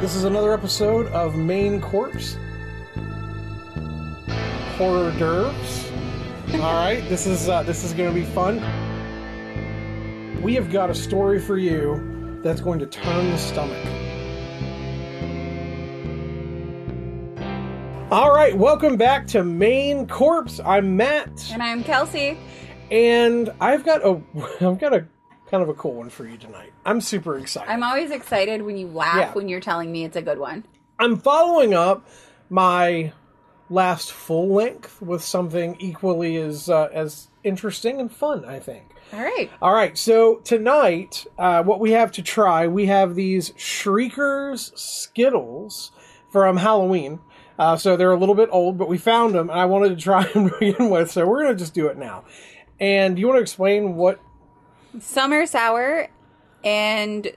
This is another episode of Main Corpse. Horror d'oeuvres. All right, this is uh, this is going to be fun. We have got a story for you that's going to turn the stomach. All right, welcome back to Main Corpse. I'm Matt, And I'm Kelsey. and I've got a I've got a kind of a cool one for you tonight. I'm super excited. I'm always excited when you laugh Yeah. when you're telling me it's a good one. I'm following up my last full length with something equally as uh, as interesting and fun. I think. All right. All right, so tonight, uh, what we have to try, we have these Shriekers Skittles from Halloween. Uh, so they're a little bit old, but we found them, and I wanted to try them to begin with. So we're gonna just do it now. And do you want to explain what? Summer sour, and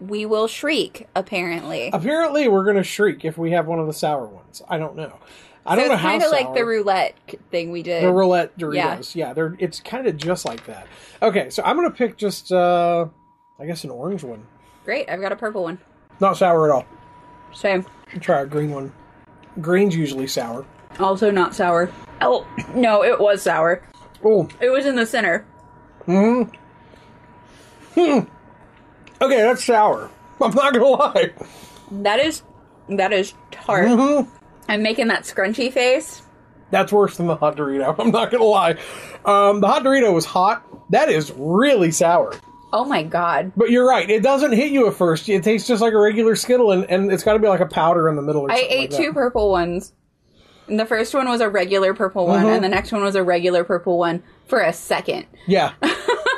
we will shriek, apparently. Apparently, we're gonna shriek if we have one of the sour ones. I don't know. I don't so know it's how kind of like the roulette thing we did. The roulette Doritos. Yeah, they're it's kind of just like that. Okay, so I'm gonna pick just uh I guess an orange one. Great. I've got a purple one. Not sour at all. Same. Try a green one. Green's usually sour. Also not sour. Oh, no, it was sour. Oh, It was in the center. Okay, that's sour. I'm not gonna lie. That is that is tart. Mm-hmm. I'm making that scrunchy face. That's worse than the hot Dorito. I'm not gonna lie. Um, the hot Dorito was hot. That is really sour. Oh my god. But you're right. It doesn't hit you at first. It tastes just like a regular Skittle, and, and it's got to be like a powder in the middle. Or I ate like two purple ones. And the first one was a regular purple one, Mm-hmm. and the next one was a regular purple one for a second. Yeah,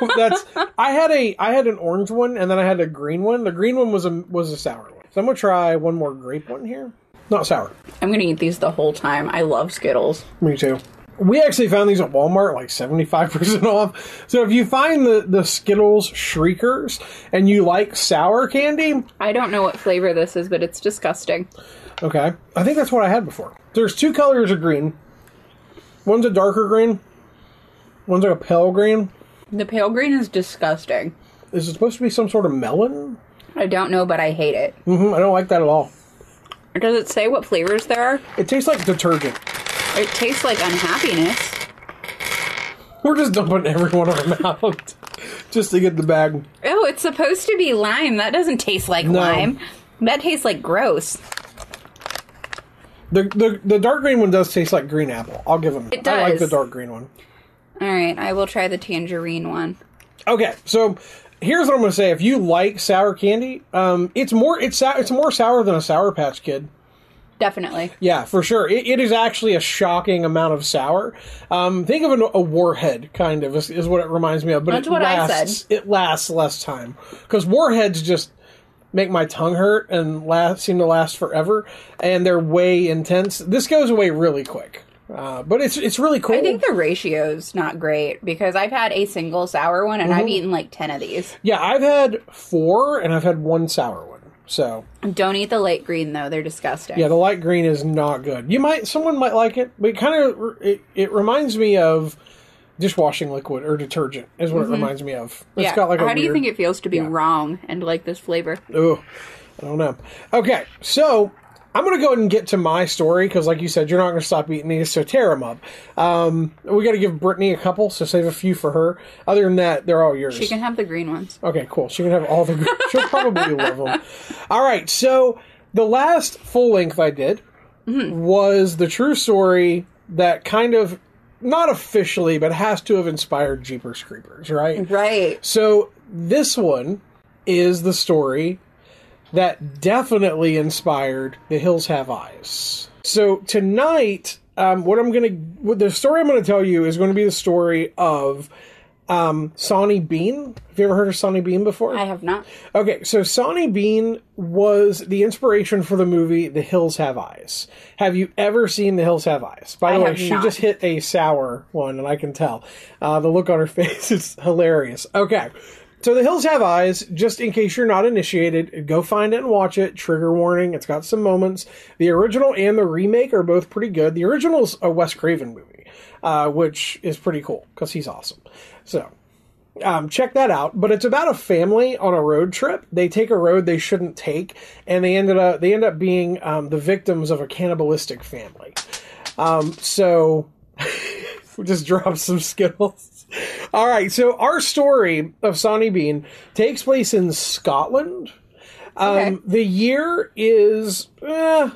that's. I had a I had an orange one, and then I had a green one. The green one was a was a sour one. So I'm gonna try one more grape one here. Not sour. I'm gonna eat these the whole time. I love Skittles. Me too. We actually found these at Walmart like 75% off. So if you find the, the Skittles Shriekers and you like sour candy, I don't know what flavor this is, but it's disgusting. okay. I think that's what I had before. There's two colors of green. One's a darker green. One's like a pale green. The pale green is disgusting. Is it supposed to be some sort of melon? I don't know, but I hate it. hmm I don't like that at all. Does it say what flavors there are? It tastes like detergent. It tastes like unhappiness. We're just dumping every one of them out just to get the bag. Oh, it's supposed to be lime. That doesn't taste like No. lime. That tastes like gross. The, the the dark green one does taste like green apple. I'll give them. It I like the dark green one. All right, I will try the tangerine one. Okay, so here's what I'm going to say. If you like sour candy, um, it's more it's it's more sour than a Sour Patch Kid. Definitely. Yeah, for sure. It, it is actually a shocking amount of sour. Um, think of an, a warhead, kind of, is, is what it reminds me of. But That's it what I lasts, said. It lasts less time because warheads just make my tongue hurt and last seem to last forever, and they're way intense. This goes away really quick, uh, but it's it's really cool. I think the ratio's not great because I've had a single sour one and Mm-hmm. I've eaten like 10 of these. yeah, I've had four, and I've had one sour one. So Don't eat the light green though, they're disgusting. Yeah, the light green is not good. You might, someone might like it, but it kind of it, it reminds me of dishwashing liquid or detergent. Is what it reminds me of. It's Mm-hmm. Yeah. got like a How do you think it feels to be yeah. wrong and like this flavor? Ugh, I don't know. Okay, so I'm going to go ahead and get to my story because, like you said, you're not going to stop eating these, so tear them up. Um, we got to give Brittany a couple, so save a few for her. Other than that, they're all yours. She can have the green ones. Okay, cool. She can have all the. Green- She'll probably love them. All right, so the last full length I did was the true story that kind of, not officially, but has to have inspired Jeepers Creepers, right? Right. So this one is the story that definitely inspired The Hills Have Eyes. So tonight, um, what I'm gonna, what the story I'm gonna tell you is going to be the story of um, Sawney Bean. Have you ever heard of Sawney Bean before? I have not. Okay, so Sawney Bean was the inspiration for the movie The Hills Have Eyes. Have you ever seen The Hills Have Eyes? By the I way, she not. just hit a sour one, and I can tell. Uh, the look on her face is hilarious. Okay, so The Hills Have Eyes, just in case you're not initiated, go find it and watch it. Trigger warning, it's got some moments. The original and the remake are both pretty good. The original's a Wes Craven movie, uh, which is pretty cool because he's awesome. So, um, check that out. But it's about a family on a road trip. They take a road they shouldn't take, and they ended up they end up being um, the victims of a cannibalistic family. Um, so we just drop some skittles. All right, so our story of Sawney Bean takes place in Scotland. Um, Okay. The year is eh,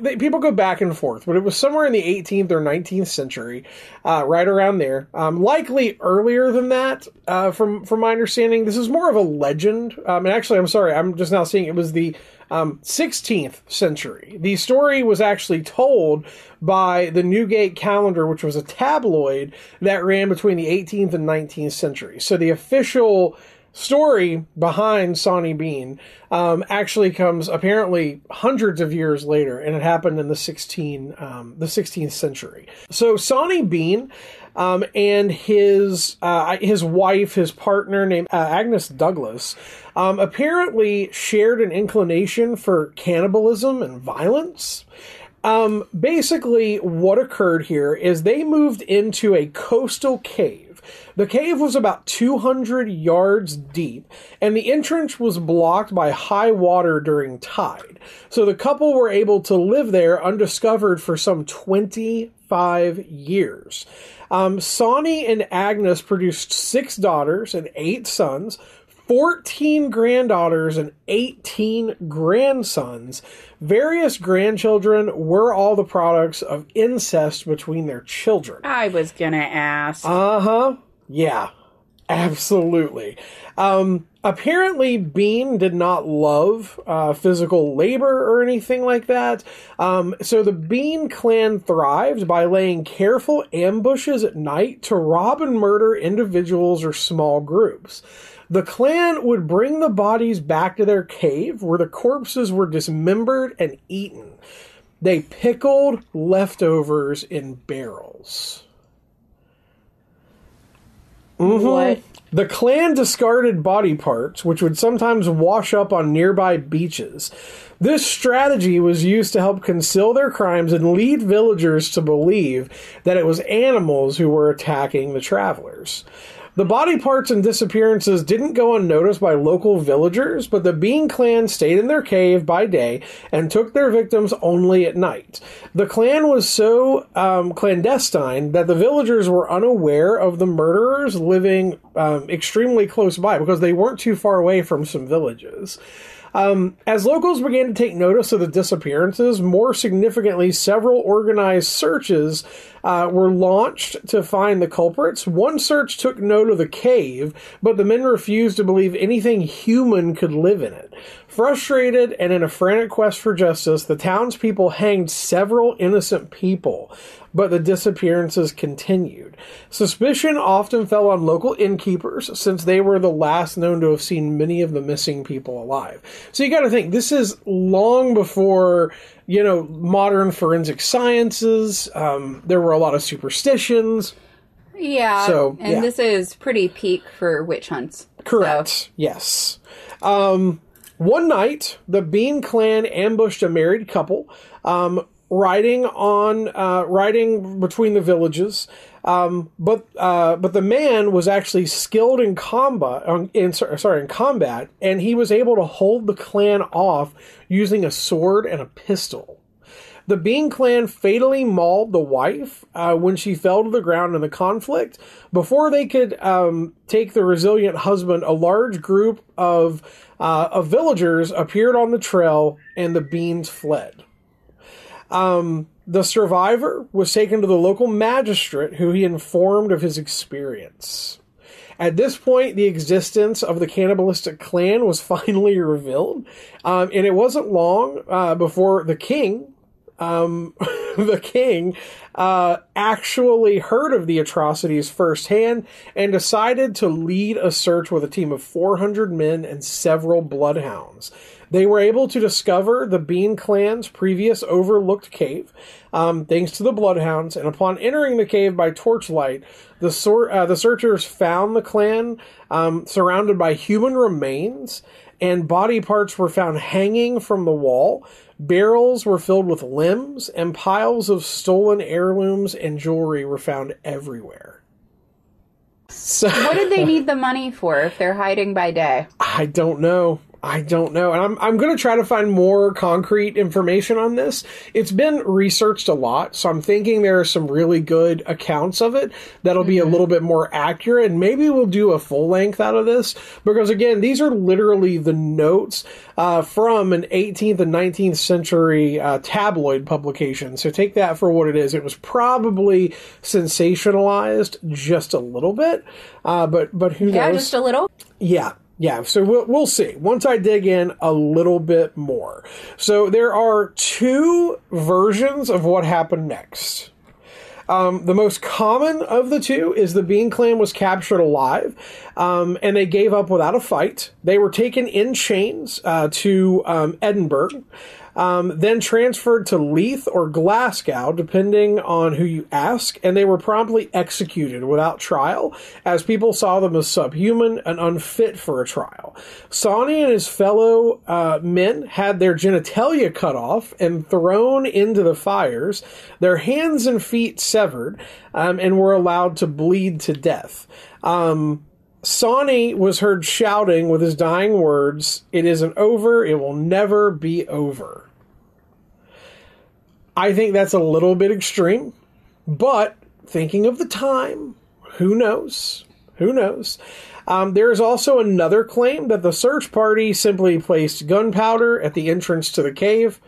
they, people go back and forth, but it was somewhere in the 18th or 19th century, uh, right around there. Um, likely earlier than that, uh, from from my understanding. This is more of a legend. Um, and actually, I'm sorry, I'm just now seeing it was the um, 16th century. The story was actually told by the Newgate Calendar, which was a tabloid that ran between the 18th and 19th century. So the official story behind Sawney Bean um, actually comes apparently hundreds of years later, and it happened in the 16 um, the 16th century. So Sawney Bean um, and his uh, his wife, his partner named uh, Agnes Douglas, um, apparently shared an inclination for cannibalism and violence. Um, basically, what occurred here is they moved into a coastal cave. The cave was about 200 yards deep, and the entrance was blocked by high water during tide. So the couple were able to live there undiscovered for some 25 years. Um, Sawney and Agnes produced six daughters and eight sons. 14 granddaughters and 18 grandsons. Various grandchildren were all the products of incest between their children. I was gonna ask. Uh huh. Yeah, absolutely. Um, apparently, Bean did not love uh, physical labor or anything like that. Um, so the Bean clan thrived by laying careful ambushes at night to rob and murder individuals or small groups. The clan would bring the bodies back to their cave where the corpses were dismembered and eaten. They pickled leftovers in barrels. Mm-hmm. What? The clan discarded body parts, which would sometimes wash up on nearby beaches. This strategy was used to help conceal their crimes and lead villagers to believe that it was animals who were attacking the travelers. The body parts and disappearances didn't go unnoticed by local villagers, but the Bean clan stayed in their cave by day and took their victims only at night. The clan was so um, clandestine that the villagers were unaware of the murderers living um, extremely close by because they weren't too far away from some villages. Um, as locals began to take notice of the disappearances, more significantly, several organized searches uh, were launched to find the culprits. One search took note of the cave, but the men refused to believe anything human could live in it. Frustrated and in a frantic quest for justice, the townspeople hanged several innocent people, but the disappearances continued. Suspicion often fell on local innkeepers since they were the last known to have seen many of the missing people alive. So you got to think this is long before you know modern forensic sciences. Um, there were a lot of superstitions. Yeah. So, and yeah. this is pretty peak for witch hunts. Correct. So, Yes. Um, one night, the Bean clan ambushed a married couple, um, riding on uh, riding between the villages. Um, but uh, but the man was actually skilled in combat. um, In, sorry, in combat, and he was able to hold the clan off using a sword and a pistol. The Bean clan fatally mauled the wife uh, when she fell to the ground in the conflict. Before they could um, take the resilient husband, a large group of, uh, of villagers appeared on the trail and the Beans fled. Um, the survivor was taken to the local magistrate who he informed of his experience. At this point, the existence of the cannibalistic clan was finally revealed, um, and it wasn't long uh, before the king, um, the king, uh, actually heard of the atrocities firsthand and decided to lead a search with a team of 400 men and several bloodhounds. They were able to discover the Bean clan's previous overlooked cave, um, thanks to the bloodhounds. And upon entering the cave by torchlight, the sor- uh, the searchers found the clan um, surrounded by human remains, and body parts were found hanging from the wall. Barrels were filled with limbs, and piles of stolen heirlooms and jewelry were found everywhere. So What did they need the money for if they're hiding by day? I don't know. I don't know. And I'm, I'm going to try to find more concrete information on this. It's been researched a lot, so I'm thinking there are some really good accounts of it that'll be a little bit more accurate. And maybe we'll do a full length out of this because, again, these are literally the notes uh, from an 18th and 19th century uh, tabloid publication. So take that for what it is. It was probably sensationalized just a little bit, uh, but but who Yeah, knows? Yeah, just a little. Yeah, yeah. So we'll, we'll see once I dig in a little bit more. So there are two versions of what happened next. Um, the most common of the two is the Bean Clan was captured alive, um, and they gave up without a fight. They were taken in chains uh, to um, Edinburgh, um, then transferred to Leith or Glasgow, depending on who you ask, and they were promptly executed without trial, as people saw them as subhuman and unfit for a trial. Sawney and his fellow uh, men had their genitalia cut off and thrown into the fires, their hands and feet severed, um, and were allowed to bleed to death. Um, Sawney was heard shouting with his dying words, It isn't over, it will never be over. I think that's a little bit extreme, but thinking of the time, who knows? Who knows? Um, there is also another claim that the search party simply placed gunpowder at the entrance to the cave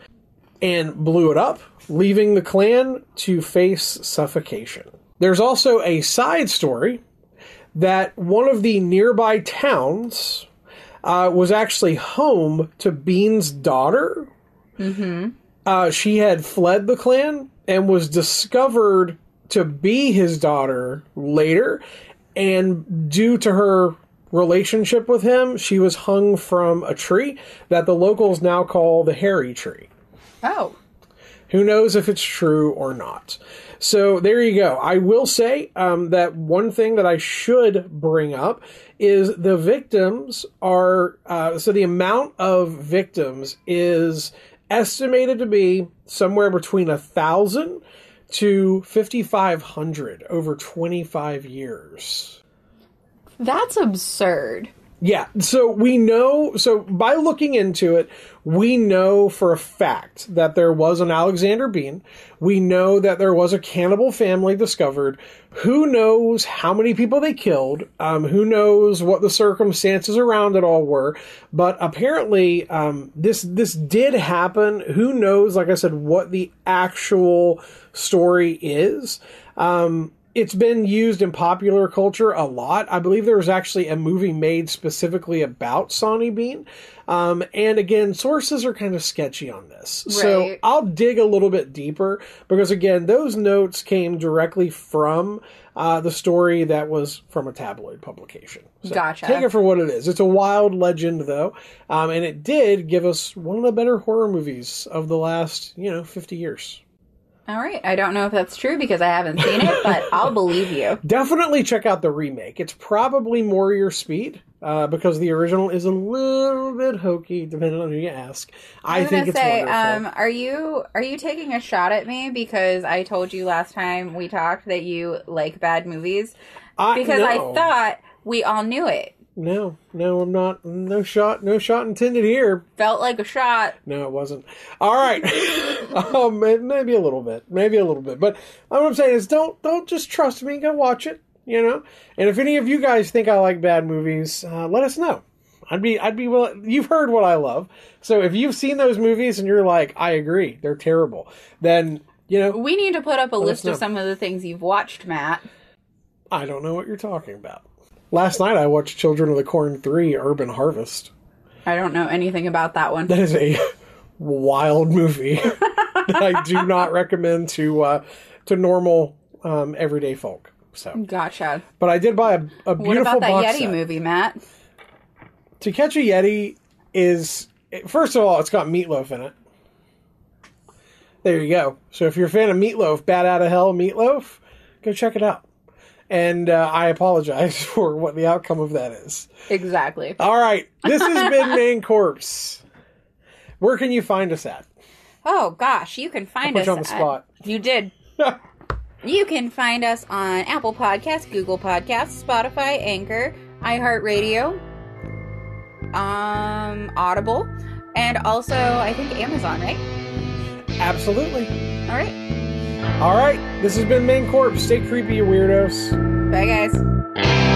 and blew it up, leaving the clan to face suffocation. There's also a side story that one of the nearby towns uh, was actually home to Bean's daughter. Mm-hmm. Uh, she had fled the clan and was discovered to be his daughter later, and due to her relationship with him, she was hung from a tree that the locals now call the Hairy Tree. Oh, Who knows if it's true or not? So there you go. I will say um, that one thing that I should bring up is the victims are uh, so the amount of victims is estimated to be somewhere between a thousand to fifty five hundred over twenty five years. that's absurd. Yeah, so we know, so by looking into it, we know for a fact that there was an Alexander Bean. We know that there was a cannibal family discovered. Who knows how many people they killed? Um, who knows what the circumstances around it all were? But apparently, um, this this did happen. Who knows? Like I said, what the actual story is? Um, it's been used in popular culture a lot. I believe there was actually a movie made specifically about Sawney Bean. Um, and again, sources are kind of sketchy on this. So I'll dig a little bit deeper because, again, those notes came directly from uh, the story that was from a tabloid publication. So Gotcha. Take it for what it is. It's a wild legend, though. Um, and it did give us one of the better horror movies of the last, you know, 50 years. All right. I don't know if that's true because I haven't seen it, but I'll believe you. definitely check out the remake. It's probably more your speed uh, because the original is a little bit hokey, depending on who you ask. I, I was think it's say, wonderful. um, are you are you taking a shot at me because I told you last time we talked that you like bad movies? I, Because I thought we all knew it. No, no, I'm not. No shot, no shot intended here. Felt like a shot. No, it wasn't. All right, um, maybe a little bit, maybe a little bit. But what I'm saying is, don't don't just trust me. Go watch it. You know, and if any of you guys think I like bad movies, uh, let us know. I'd be I'd be willing. You've heard what I love, so if you've seen those movies and you're like, I agree, they're terrible, then you know We need to put up a list of some of the things you've watched, Matt. I don't know what you're talking about. Last night I watched Children of the Corn 3 Urban Harvest. I don't know anything about that one. That is a wild movie that I do not recommend to uh, to normal um, everyday folk. So, Gotcha. but I did buy a, a What beautiful about that box Yeti set. movie, Matt? To Catch a Yeti is first of all, it's got meatloaf in it. There you go. So if you're a fan of Meatloaf, Bat Out of Hell Meatloaf, go check it out and uh, I apologize for what the outcome of that is. Exactly. All right, this has been Main Corpse. Where can you find us at? Oh gosh, you can find us you on the spot. At, you did. you can find us on Apple Podcasts, Google Podcasts, Spotify, Anchor, iHeartRadio, um, Audible, and also I think Amazon, right? Absolutely. All right. All right, this has been Main Corp. Stay creepy, you weirdos. Bye, guys.